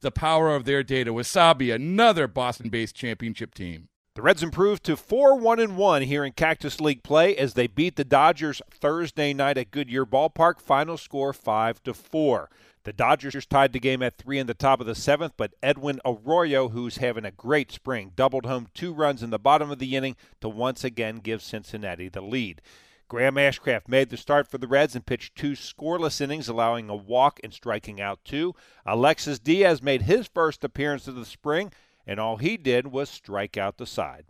the power of their data. Wasabi, another Boston based championship team. The Reds improved to 4 1 1 here in Cactus League play as they beat the Dodgers Thursday night at Goodyear Ballpark. Final score 5 4. The Dodgers tied the game at 3 in the top of the 7th, but Edwin Arroyo, who's having a great spring, doubled home two runs in the bottom of the inning to once again give Cincinnati the lead. Graham Ashcraft made the start for the Reds and pitched two scoreless innings, allowing a walk and striking out two. Alexis Diaz made his first appearance of the spring, and all he did was strike out the side.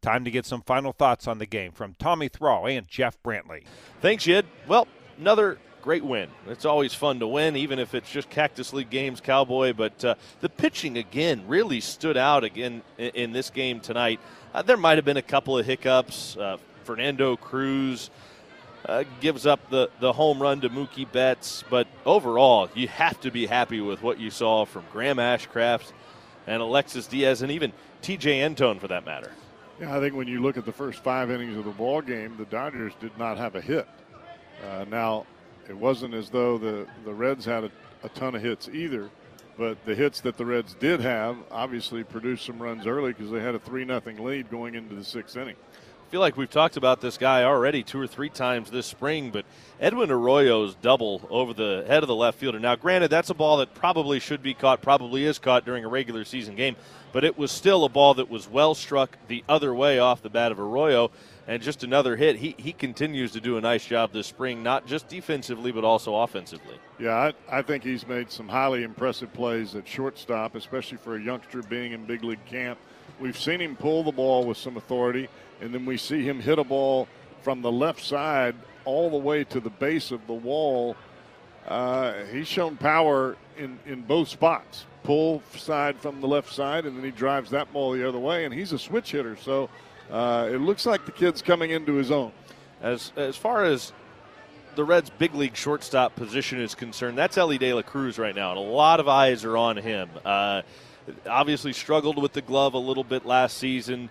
Time to get some final thoughts on the game from Tommy Thrall and Jeff Brantley. Thanks, Jed. Well, another great win. It's always fun to win, even if it's just Cactus League games, Cowboy. But uh, the pitching again really stood out again in, in this game tonight. Uh, there might have been a couple of hiccups. Uh, Fernando Cruz uh, gives up the, the home run to Mookie Betts, but overall, you have to be happy with what you saw from Graham Ashcraft and Alexis Diaz, and even Tejay Antone for that matter. Yeah, I think when you look at the first five innings of the ball game, the Dodgers did not have a hit. Uh, now, it wasn't as though the, the Reds had a, a ton of hits either, but the hits that the Reds did have obviously produced some runs early because they had a 3 nothing lead going into the sixth inning feel like we've talked about this guy already two or three times this spring, but Edwin Arroyo's double over the head of the left fielder. Now, granted, that's a ball that probably should be caught, probably is caught during a regular season game, but it was still a ball that was well struck the other way off the bat of Arroyo. And just another hit. He, he continues to do a nice job this spring, not just defensively, but also offensively. Yeah, I, I think he's made some highly impressive plays at shortstop, especially for a youngster being in big league camp. We've seen him pull the ball with some authority and then we see him hit a ball from the left side all the way to the base of the wall. Uh, he's shown power in, in both spots. Pull side from the left side, and then he drives that ball the other way, and he's a switch hitter. So uh, it looks like the kid's coming into his own. As as far as the Reds' big league shortstop position is concerned, that's Elly De La Cruz right now, and a lot of eyes are on him. Uh, obviously struggled with the glove a little bit last season.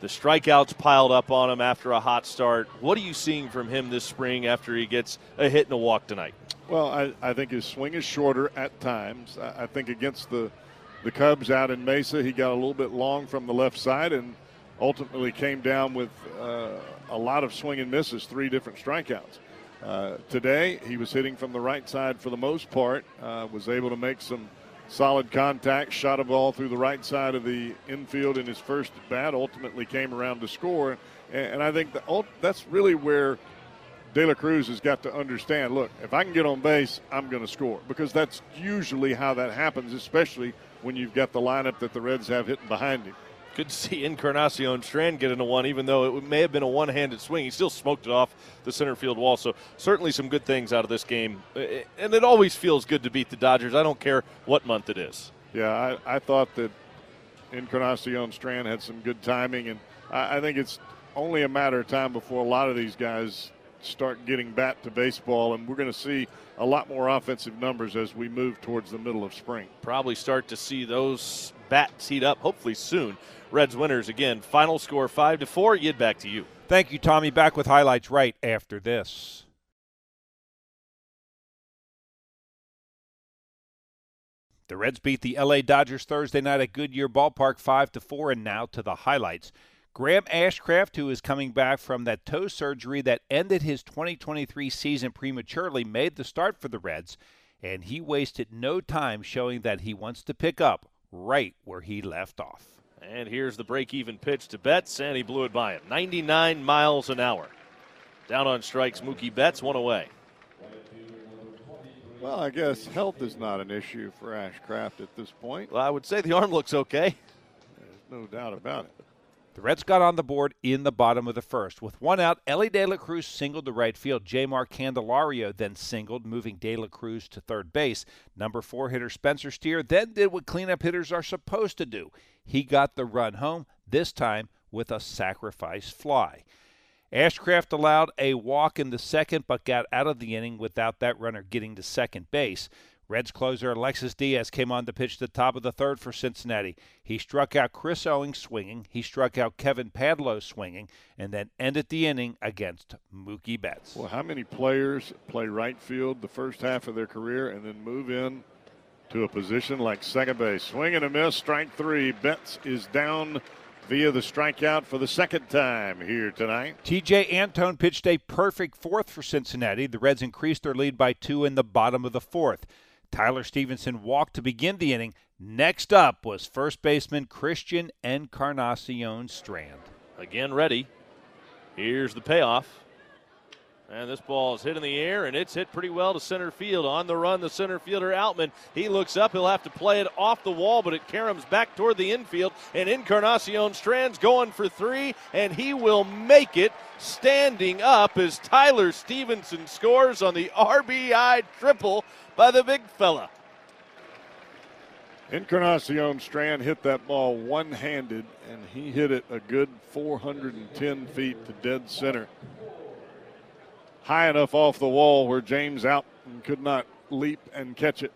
The strikeouts piled up on him after a hot start. What are you seeing from him this spring after he gets a hit and a walk tonight? Well, I, I think his swing is shorter at times. I, I think against the the Cubs out in Mesa, he got a little bit long from the left side and ultimately came down with uh, a lot of swing and misses, three different strikeouts. Uh, today, he was hitting from the right side for the most part, uh, was able to make some – solid contact, shot a ball through the right side of the infield in his first bat, ultimately came around to score. And I think the, that's really where De La Cruz has got to understand look, if I can get on base, I'm going to score because that's usually how that happens, especially when you've got the lineup that the Reds have hitting behind him. Good to see Encarnacion Strand get into one, even though it may have been a one handed swing. He still smoked it off the center field wall. So, certainly some good things out of this game. Uh, uh, and it always feels good to beat the Dodgers. I don't care what month it is. Yeah, I, I thought that Encarnacion Strand had some good timing. And I, I think it's only a matter of time before a lot of these guys start getting back to baseball. And we're going to see a lot more offensive numbers as we move towards the middle of spring. Probably start to see those bats heat up hopefully soon. Reds winners again. Final score five to four. Yid back to you. Thank you, Tommy. Back with highlights right after this. The Reds beat the LA Dodgers Thursday night at Goodyear Ballpark 5 to 4 and now to the highlights. Graham Ashcraft, who is coming back from that toe surgery that ended his 2023 season prematurely, made the start for the Reds and he wasted no time showing that he wants to pick up right where he left off. And here's the break even pitch to Betts, and he blew it by him. 99 miles an hour. Down on strikes, Mookie Betts, one away. Well, I guess health is not an issue for Ashcraft at this point. Well, I would say the arm looks okay. There's no doubt about it. The Reds got on the board in the bottom of the first. With one out, Elly De La Cruz singled to right field. Jeimer Candelario then singled, moving De La Cruz to third base. Number four hitter Spencer Steer then did what cleanup hitters are supposed to do. He got the run home, this time with a sacrifice fly. Ashcraft allowed a walk in the second, but got out of the inning without that runner getting to second base. Reds closer Alexis Diaz came on to pitch the top of the third for Cincinnati. He struck out Chris Owings swinging, he struck out Kevin Padlo swinging, and then ended the inning against Mookie Betts. Well, how many players play right field the first half of their career and then move in to a position like second base? Swing and a miss, strike three. Betts is down via the strikeout for the second time here tonight. Tejay Antone pitched a perfect fourth for Cincinnati. The Reds increased their lead by two in the bottom of the fourth. Tyler Stephenson walked to begin the inning. Next up was first baseman Christian Encarnacion Strand. Again, ready. Here's the payoff. And this ball is hit in the air, and it's hit pretty well to center field. On the run, the center fielder Outman. He looks up. He'll have to play it off the wall, but it caroms back toward the infield. And Encarnacion Strand's going for three, and he will make it standing up as Tyler Stephenson scores on the RBI triple by the big fella. Encarnacion Strand hit that ball one handed, and he hit it a good 410 feet to dead center high enough off the wall where James out and could not leap and catch it.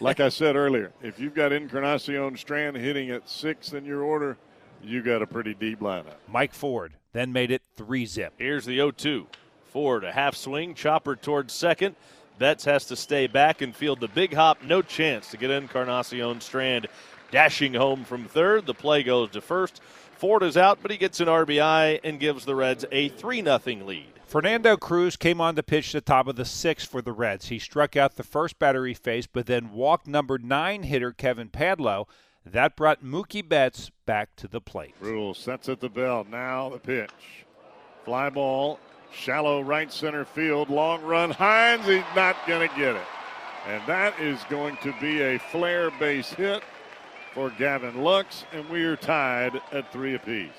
Like I said earlier, if you've got Encarnacion Strand hitting at six in your order, you got a pretty deep lineup. Mike Ford then made it three zip. Here's the 0 2. Ford, a half swing, chopper towards second. Betts has to stay back and field the big hop. No chance to get Encarnacion Strand dashing home from third. The play goes to first. Ford is out, but he gets an RBI and gives the Reds a 3 0 lead. Fernando Cruz came on to pitch the top of the sixth for the Reds. He struck out the first batter he faced, but then walked number nine hitter Kevin Padlo. That brought Mookie Betts back to the plate. Bruihl sets at the bell. Now the pitch. Fly ball, shallow right center field, long run. Hines, he's not going to get it. And that is going to be a flare base hit for Gavin Lux, and we are tied at three apiece.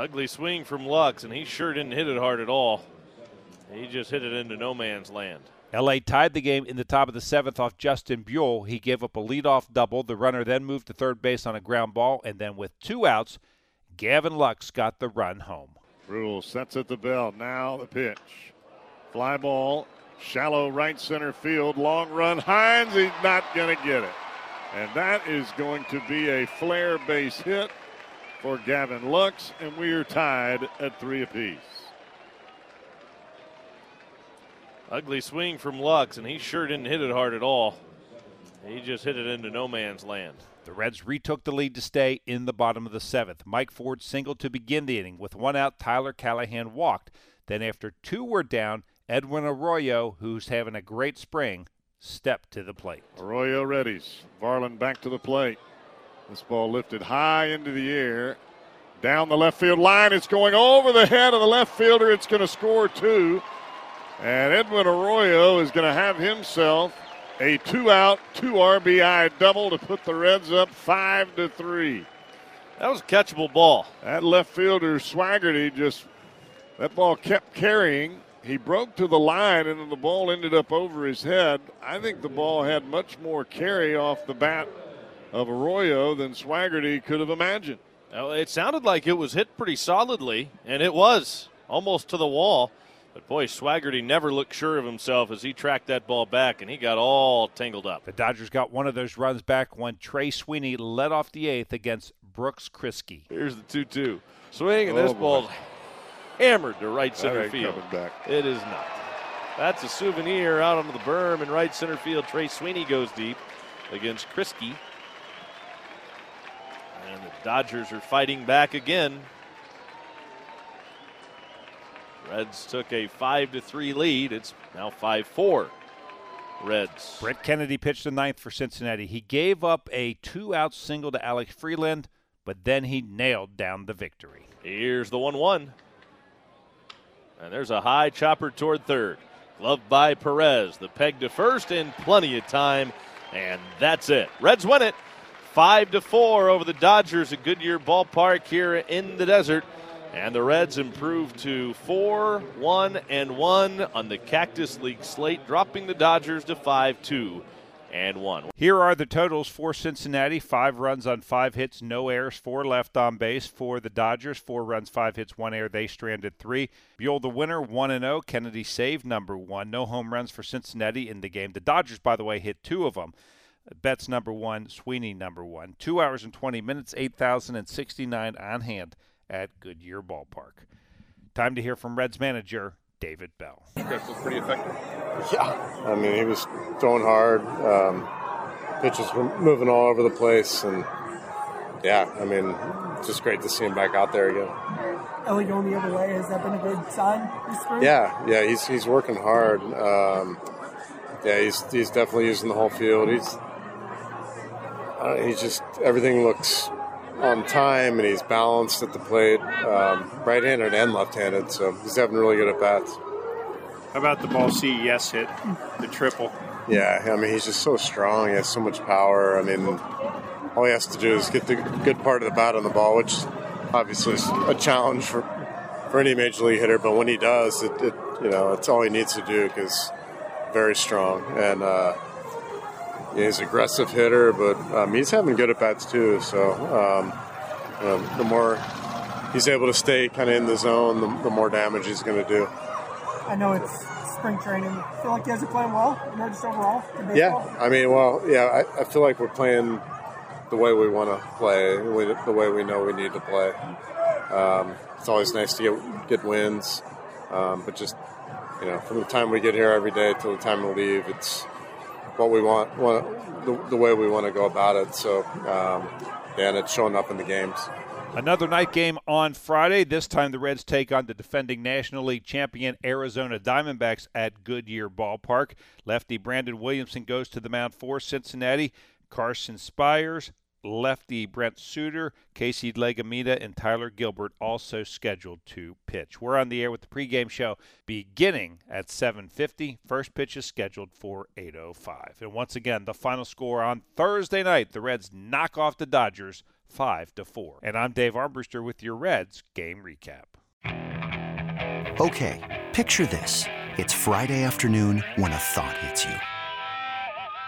Ugly swing from Lux, and he sure didn't hit it hard at all. He just hit it into no man's land. LA tied the game in the top of the seventh off Justin Bruihl. He gave up a leadoff double. The runner then moved to third base on a ground ball, and then with two outs, Gavin Lux got the run home. Bruihl sets at the bell. Now the pitch. Fly ball, shallow right center field, long run. Hines, he's not going to get it. And that is going to be a flare base hit for Gavin Lux, and we are tied at three apiece. Ugly swing from Lux, and he sure didn't hit it hard at all. He just hit it into no man's land. The Reds retook the lead to stay in the bottom of the seventh. Mike Ford singled to begin the inning. With one out, Tyler Callihan walked. Then, after two were down, Edwin Arroyo, who's having a great spring, stepped to the plate. Arroyo readies. Varland back to the plate. This ball lifted high into the air. Down the left field line. It's going over the head of the left fielder. It's going to score two. And Edwin Arroyo is going to have himself a two out, two RBI double to put the Reds up five to three. That was a catchable ball. That left fielder Swaggerty just that ball kept carrying. He broke to the line and then the ball ended up over his head. I think the ball had much more carry off the bat of Arroyo than Swaggerty could have imagined. Well, it sounded like it was hit pretty solidly, and it was almost to the wall. But boy, Swaggerty never looked sure of himself as he tracked that ball back, and he got all tangled up. The Dodgers got one of those runs back when Trey Sweeney led off the eighth against Brooks Kriske. Here's the 2 2. Swing, and oh, this boy. ball's hammered to right center field. It is not. That's a souvenir out onto the berm in right center field. Trey Sweeney goes deep against Kriske. Dodgers are fighting back again. Reds took a 5 to 3 lead. It's now 5 4. Reds. Brett Kennedy pitched the ninth for Cincinnati. He gave up a two out single to Alex Freeland, but then he nailed down the victory. Here's the 1 1. And there's a high chopper toward third. Gloved by Perez. The peg to first in plenty of time. And that's it. Reds win it. 5 to 4 over the Dodgers at Goodyear Ballpark here in the desert. And the Reds improve to 4 1 and 1 on the Cactus League slate, dropping the Dodgers to 5 2 and 1. Here are the totals for Cincinnati five runs on five hits, no errors, four left on base. For the Dodgers, four runs, five hits, one error. They stranded three. Bruihl, the winner, 1 and 0. Kennedy saved number one. No home runs for Cincinnati in the game. The Dodgers, by the way, hit two of them. Betts number one, Sweeney number one. Two hours and 20 minutes, 8,069 on hand at Goodyear Ballpark. Time to hear from Reds manager David Bell. Chris was pretty effective. Yeah, I mean he was throwing hard. Um, pitches were moving all over the place, and yeah, I mean, just great to see him back out there again. Elly going the other way has that been a good sign this spring? Yeah, yeah, he's he's working hard. Um, yeah, he's he's definitely using the whole field. He's uh, he's just everything looks on time and he's balanced at the plate, um, right-handed and left-handed. So he's having really good at bats. How about the ball CES hit, the triple? Yeah, I mean he's just so strong. He has so much power. I mean, all he has to do is get the good part of the bat on the ball, which obviously is a challenge for for any major league hitter. But when he does, it, it you know it's all he needs to do because very strong and. Uh, yeah, he's an aggressive hitter, but um, he's having good at bats too. So um, you know, the more he's able to stay kind of in the zone, the, the, more damage he's going to do. I know it's spring training. I feel like you guys are playing well, you know, just overall. Yeah, I mean, well, yeah, I, I, feel like we're playing the way we want to play, the way we know we need to play. Um, it's always nice to get get wins, um, but just you know, from the time we get here every day till the time we leave, it's what we want, want the, the, way we want to go about it. So, um, and it's showing up in the games. Another night game on Friday. This time the Reds take on the defending National League champion Arizona Diamondbacks at Goodyear Ballpark. Lefty Brandon Williamson goes to the mound for Cincinnati. Carson Spiers, lefty Brent Suter, Casey Legumina, and Tyler Gilbert also scheduled to pitch. We're on the air with the pregame show beginning at 7:50. First pitch is scheduled for 8:05. And once again, the final score on Thursday night: the Reds knock off the Dodgers five to four. And I'm Dave Armbruster with your Reds game recap. Okay, picture this: it's Friday afternoon when a thought hits you.